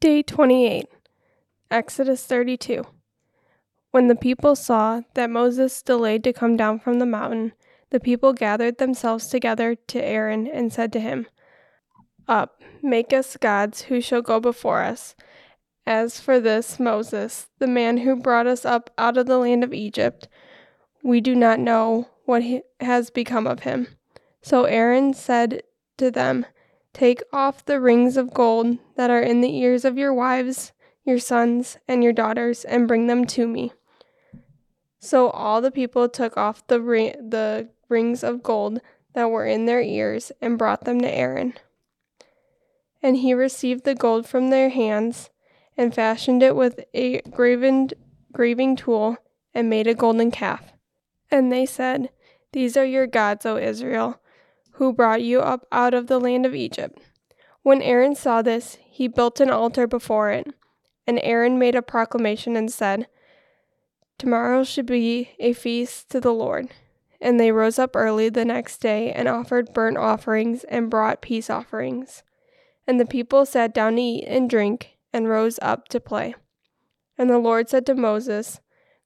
Day 28, Exodus 32. When the people saw that Moses delayed to come down from the mountain, the people gathered themselves together to Aaron and said to him, Up, make us gods who shall go before us. As for this Moses, the man who brought us up out of the land of Egypt, we do not know what has become of him. So Aaron said to them, Take off the rings of gold that are in the ears of your wives, your sons, and your daughters, and bring them to me. So all the people took off the, ri- the rings of gold that were in their ears and brought them to Aaron. And he received the gold from their hands and fashioned it with a graven graving tool and made a golden calf. And they said, These are your gods, O Israel who brought you up out of the land of Egypt. When Aaron saw this, he built an altar before it. And Aaron made a proclamation and said, Tomorrow should be a feast to the Lord. And they rose up early the next day and offered burnt offerings and brought peace offerings. And the people sat down to eat and drink and rose up to play. And the Lord said to Moses,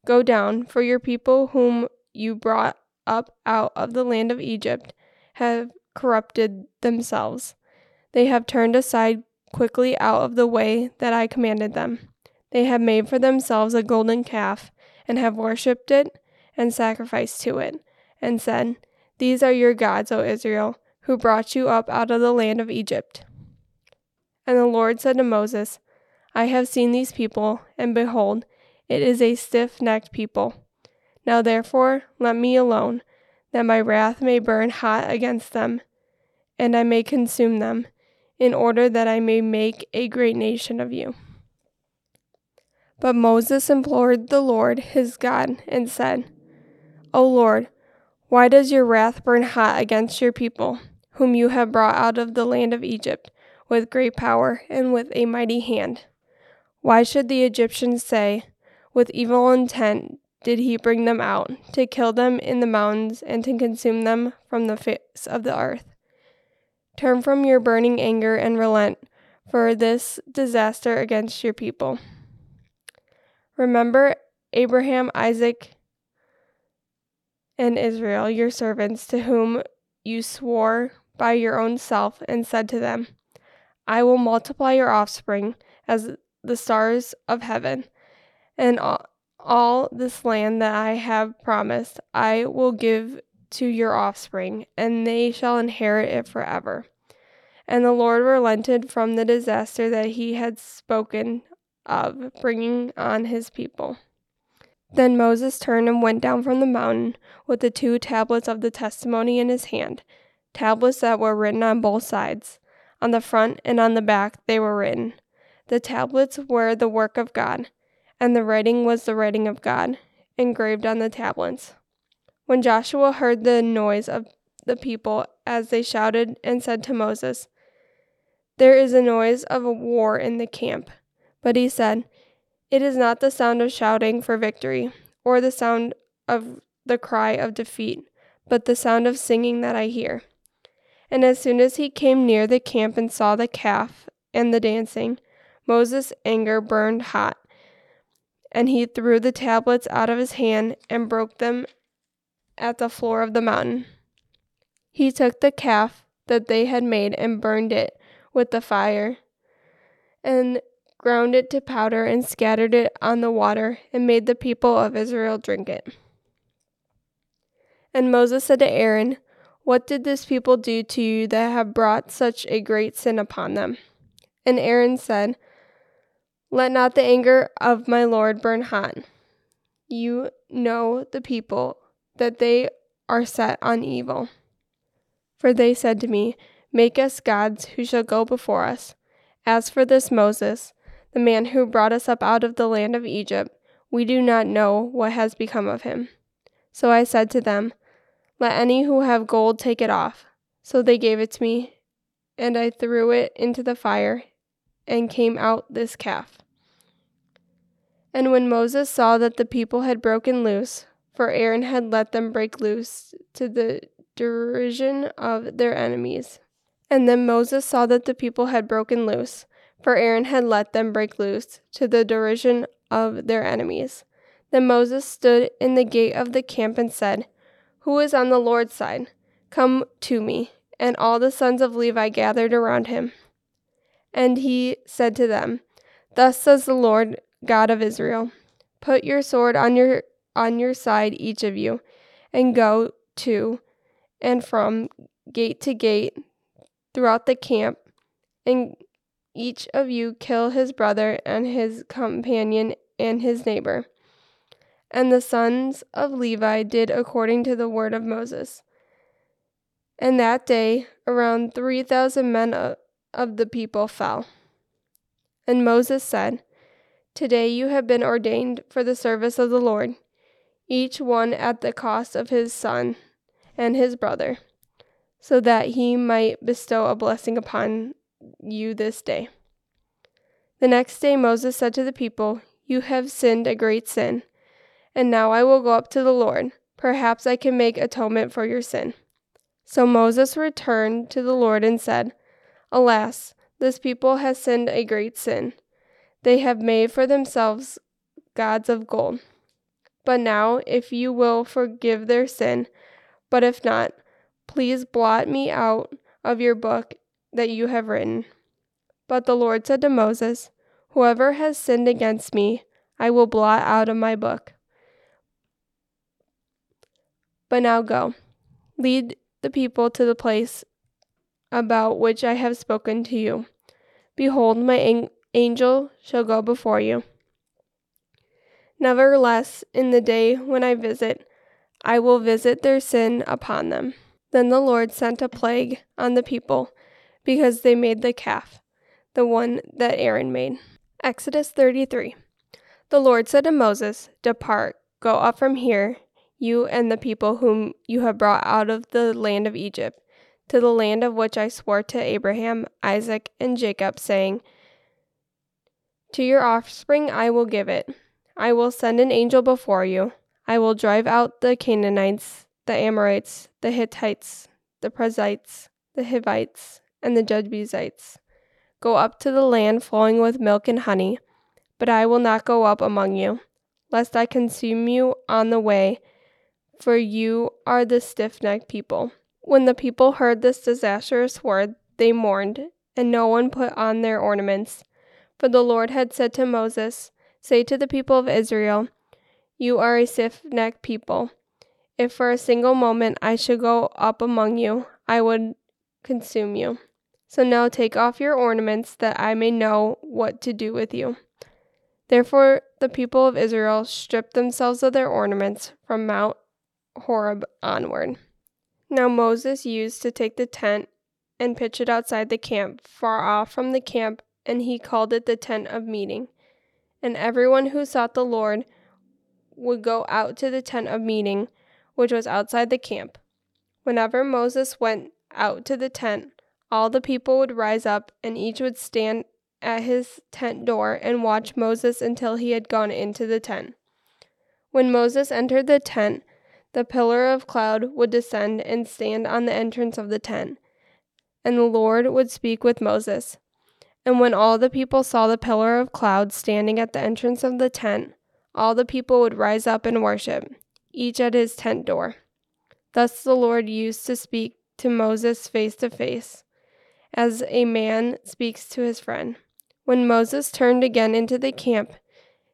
Go down, for your people whom you brought up out of the land of Egypt have corrupted themselves. They have turned aside quickly out of the way that I commanded them. They have made for themselves a golden calf, and have worshipped it, and sacrificed to it, and said, These are your gods, O Israel, who brought you up out of the land of Egypt. And the Lord said to Moses, I have seen these people, and behold, it is a stiff necked people. Now therefore let me alone that my wrath may burn hot against them, and I may consume them, in order that I may make a great nation of you. But Moses implored the Lord his God and said, O Lord, why does your wrath burn hot against your people, whom you have brought out of the land of Egypt with great power and with a mighty hand? Why should the Egyptians say, With evil intent did he bring them out, to kill them in the mountains and to consume them from the face of the earth. Turn from your burning anger and relent for this disaster against your people. Remember Abraham, Isaac, and Israel, your servants, to whom you swore by your own self and said to them, I will multiply your offspring as the stars of heaven, and all all this land that I have promised I will give to your offspring, and they shall inherit it forever. And the Lord relented from the disaster that he had spoken of bringing on his people. Then Moses turned and went down from the mountain with the two tablets of the testimony in his hand, tablets that were written on both sides. On the front and on the back they were written. The tablets were the work of God and the writing was the writing of God, engraved on the tablets. When Joshua heard the noise of the people as they shouted and said to Moses, There is a noise of a war in the camp. But he said, It is not the sound of shouting for victory, or the sound of the cry of defeat, but the sound of singing that I hear. And as soon as he came near the camp and saw the calf and the dancing, Moses' anger burned hot and he threw the tablets out of his hand and broke them at the floor of the mountain. He took the calf that they had made and burned it with the fire, and ground it to powder and scattered it on the water, and made the people of Israel drink it. And Moses said to Aaron, What did this people do to you that have brought such a great sin upon them? And Aaron said, let not the anger of my Lord burn hot. You know the people, that they are set on evil. For they said to me, Make us gods who shall go before us. As for this Moses, the man who brought us up out of the land of Egypt, we do not know what has become of him. So I said to them, Let any who have gold take it off. So they gave it to me, and I threw it into the fire, and came out this calf. And when Moses saw that the people had broken loose, for Aaron had let them break loose to the derision of their enemies. And then Moses saw that the people had broken loose, for Aaron had let them break loose to the derision of their enemies. Then Moses stood in the gate of the camp and said, Who is on the Lord's side? Come to me. And all the sons of Levi gathered around him. And he said to them, Thus says the Lord God of Israel, Put your sword on your on your side, each of you, and go to and from gate to gate throughout the camp, and each of you kill his brother and his companion and his neighbor. And the sons of Levi did according to the word of Moses. And that day, around 3,000 men of the people fell. And Moses said, Today you have been ordained for the service of the Lord, each one at the cost of his son and his brother, so that he might bestow a blessing upon you this day. The next day Moses said to the people, You have sinned a great sin and now I will go up to the Lord. Perhaps I can make atonement for your sin. So Moses returned to the Lord and said, Alas, this people has sinned a great sin. They have made for themselves gods of gold. But now, if you will forgive their sin, but if not, please blot me out of your book that you have written. But the Lord said to Moses, Whoever has sinned against me, I will blot out of my book. But now go, lead the people to the place about which I have spoken to you. Behold, my an- angel shall go before you. Nevertheless, in the day when I visit, I will visit their sin upon them. Then the Lord sent a plague on the people because they made the calf, the one that Aaron made. Exodus 33. The Lord said to Moses, Depart, go up from here you and the people whom you have brought out of the land of Egypt, to the land of which I swore to Abraham, Isaac, and Jacob, saying, To your offspring I will give it. I will send an angel before you. I will drive out the Canaanites, the Amorites, the Hittites, the Perizzites, the Hivites, and the Jebusites. Go up to the land flowing with milk and honey, but I will not go up among you, lest I consume you on the way for you are the stiff necked people. When the people heard this disastrous word, they mourned, and no one put on their ornaments. For the Lord had said to Moses, Say to the people of Israel, You are a stiff necked people. If for a single moment I should go up among you, I would consume you. So now take off your ornaments, that I may know what to do with you. Therefore the people of Israel stripped themselves of their ornaments from Mount Horeb onward. Now Moses used to take the tent and pitch it outside the camp, far off from the camp, and he called it the tent of meeting. And everyone who sought the Lord would go out to the tent of meeting, which was outside the camp. Whenever Moses went out to the tent, all the people would rise up, and each would stand at his tent door and watch Moses until he had gone into the tent. When Moses entered the tent, the pillar of cloud would descend and stand on the entrance of the tent, and the Lord would speak with Moses. And when all the people saw the pillar of cloud standing at the entrance of the tent, all the people would rise up and worship, each at his tent door. Thus the Lord used to speak to Moses face to face, as a man speaks to his friend. When Moses turned again into the camp,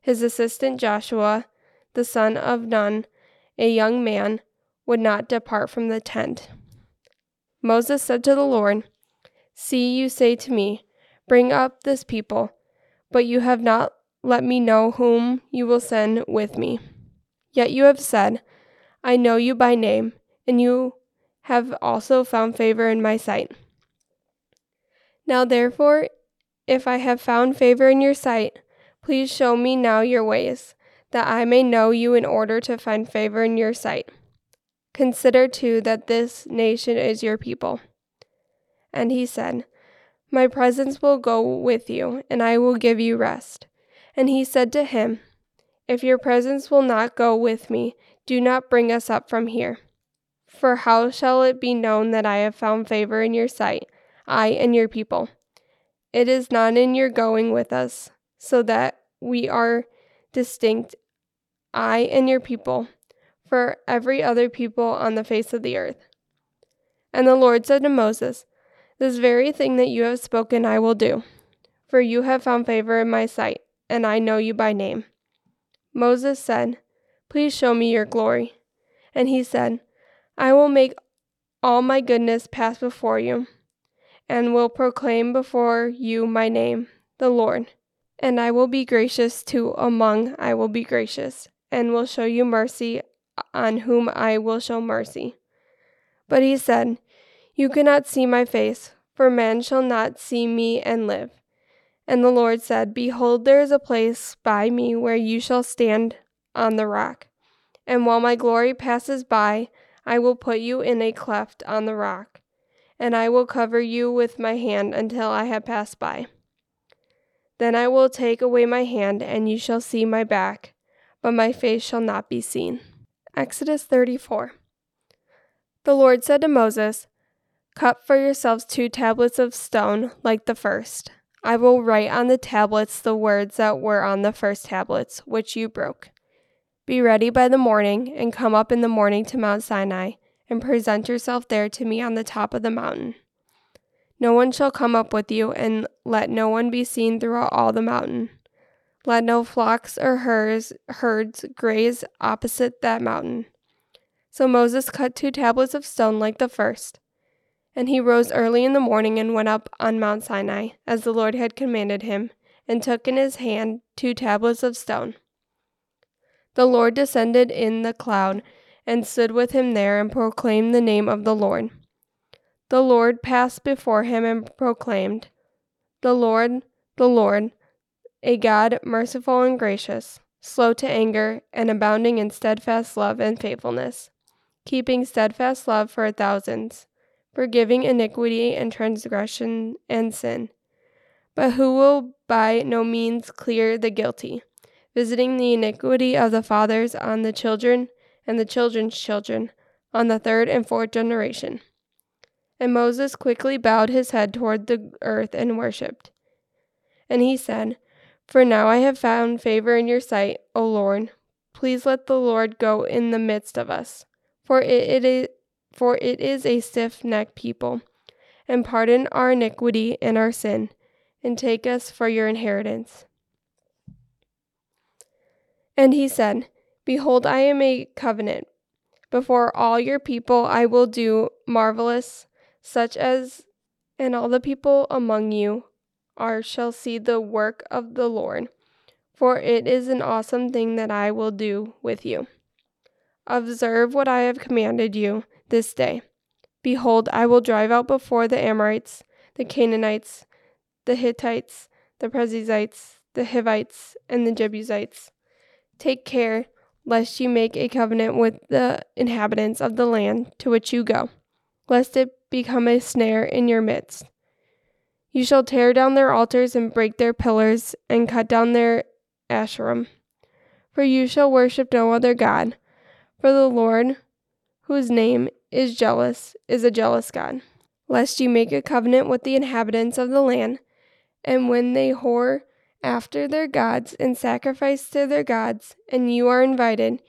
his assistant Joshua, the son of Nun, a young man, would not depart from the tent. Moses said to the Lord, See, you say to me, Bring up this people, but you have not let me know whom you will send with me. Yet you have said, I know you by name, and you have also found favor in my sight. Now, therefore, if I have found favor in your sight, please show me now your ways, that I may know you in order to find favor in your sight. Consider too that this nation is your people. And he said, My presence will go with you, and I will give you rest. And he said to him, If your presence will not go with me, do not bring us up from here. For how shall it be known that I have found favor in your sight, I and your people? It is not in your going with us, so that we are distinct, I and your people, for every other people on the face of the earth. And the Lord said to Moses, This very thing that you have spoken I will do, for you have found favor in my sight, and I know you by name. Moses said, Please show me your glory. And he said, I will make all my goodness pass before you and will proclaim before you my name, the Lord. And I will be gracious to among I will be gracious, and will show you mercy on whom I will show mercy. But he said, You cannot see my face, for man shall not see me and live. And the Lord said, Behold, there is a place by me where you shall stand on the rock. And while my glory passes by, I will put you in a cleft on the rock and I will cover you with my hand until I have passed by. Then I will take away my hand, and you shall see my back, but my face shall not be seen. Exodus 34. The Lord said to Moses, Cut for yourselves two tablets of stone like the first. I will write on the tablets the words that were on the first tablets, which you broke. Be ready by the morning, and come up in the morning to Mount Sinai and present yourself there to me on the top of the mountain. No one shall come up with you, and let no one be seen throughout all the mountain. Let no flocks or herds, herds graze opposite that mountain. So Moses cut two tablets of stone like the first. And he rose early in the morning and went up on Mount Sinai, as the Lord had commanded him, and took in his hand two tablets of stone. The Lord descended in the cloud and stood with him there and proclaimed the name of the Lord. The Lord passed before him and proclaimed, The Lord, the Lord, a God merciful and gracious, slow to anger, and abounding in steadfast love and faithfulness, keeping steadfast love for thousands, forgiving iniquity and transgression and sin, but who will by no means clear the guilty, visiting the iniquity of the fathers on the children and the children's children, on the third and fourth generation. And Moses quickly bowed his head toward the earth and worshipped. And he said, For now I have found favor in your sight, O Lord. Please let the Lord go in the midst of us, for it, it is for it is a stiff necked people, and pardon our iniquity and our sin, and take us for your inheritance. And he said, Behold, I am a covenant. Before all your people I will do marvelous, such as, and all the people among you are shall see the work of the Lord, for it is an awesome thing that I will do with you. Observe what I have commanded you this day. Behold, I will drive out before the Amorites, the Canaanites, the Hittites, the Perizzites, the Hivites, and the Jebusites. Take care lest you make a covenant with the inhabitants of the land to which you go, lest it become a snare in your midst. You shall tear down their altars and break their pillars and cut down their asherim. For you shall worship no other God, for the Lord, whose name is jealous, is a jealous God. Lest you make a covenant with the inhabitants of the land, and when they whore after their gods and sacrifice to their gods, and you are invited,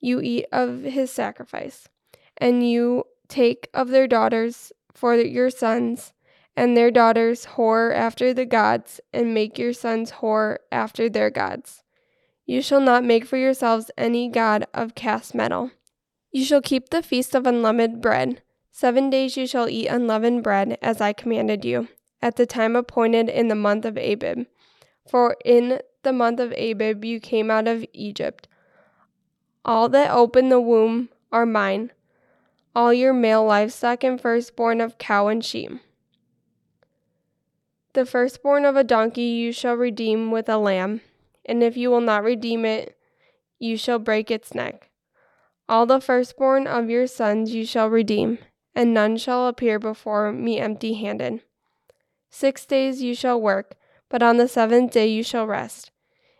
you eat of his sacrifice, and you take of their daughters for your sons, and their daughters whore after the gods, and make your sons whore after their gods. You shall not make for yourselves any god of cast metal. You shall keep the feast of unleavened bread. Seven days you shall eat unleavened bread, as I commanded you, at the time appointed in the month of Abib for in the month of Abib you came out of Egypt. All that open the womb are mine, all your male livestock and firstborn of cow and sheep. The firstborn of a donkey you shall redeem with a lamb, and if you will not redeem it, you shall break its neck. All the firstborn of your sons you shall redeem, and none shall appear before me empty handed. Six days you shall work but on the seventh day you shall rest.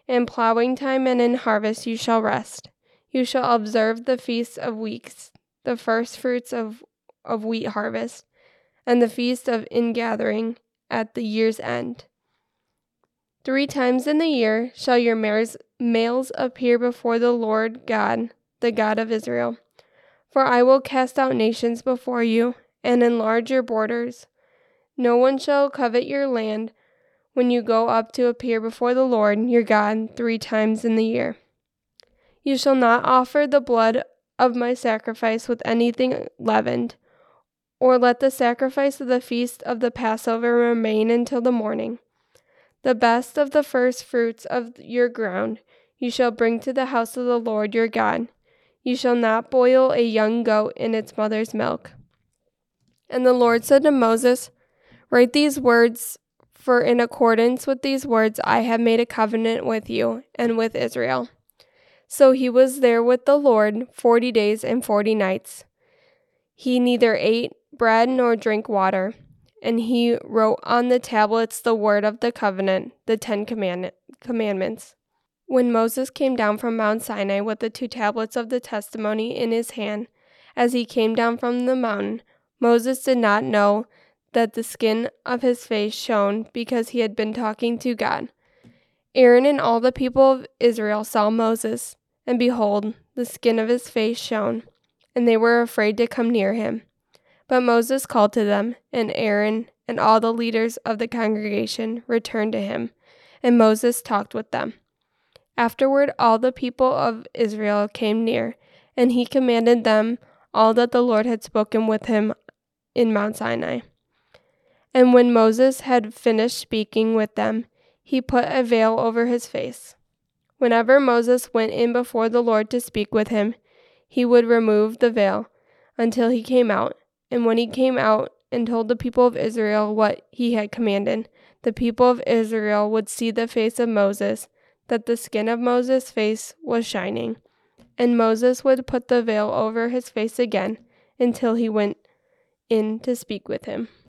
In plowing time and in harvest you shall rest. You shall observe the feasts of weeks, the first fruits of, of wheat harvest, and the feast of ingathering, at the year's end. Three times in the year shall your males appear before the Lord God, the God of Israel. For I will cast out nations before you and enlarge your borders. No one shall covet your land when you go up to appear before the Lord your God three times in the year. You shall not offer the blood of my sacrifice with anything leavened, or let the sacrifice of the feast of the Passover remain until the morning. The best of the first fruits of your ground you shall bring to the house of the Lord your God. You shall not boil a young goat in its mother's milk. And the Lord said to Moses, Write these words, for in accordance with these words I have made a covenant with you and with Israel. So he was there with the Lord forty days and forty nights. He neither ate bread nor drank water and he wrote on the tablets the word of the covenant, the Ten Command- Commandments. When Moses came down from Mount Sinai with the two tablets of the testimony in his hand, as he came down from the mountain, Moses did not know that the skin of his face shone because he had been talking to God. Aaron and all the people of Israel saw Moses, and behold, the skin of his face shone, and they were afraid to come near him. But Moses called to them, and Aaron and all the leaders of the congregation returned to him, and Moses talked with them. Afterward, all the people of Israel came near, and he commanded them all that the Lord had spoken with him in Mount Sinai. And when Moses had finished speaking with them, he put a veil over his face. Whenever Moses went in before the Lord to speak with him, he would remove the veil until he came out and when he came out and told the people of Israel what he had commanded, the people of Israel would see the face of Moses, that the skin of Moses' face was shining. And Moses would put the veil over his face again until he went in to speak with him.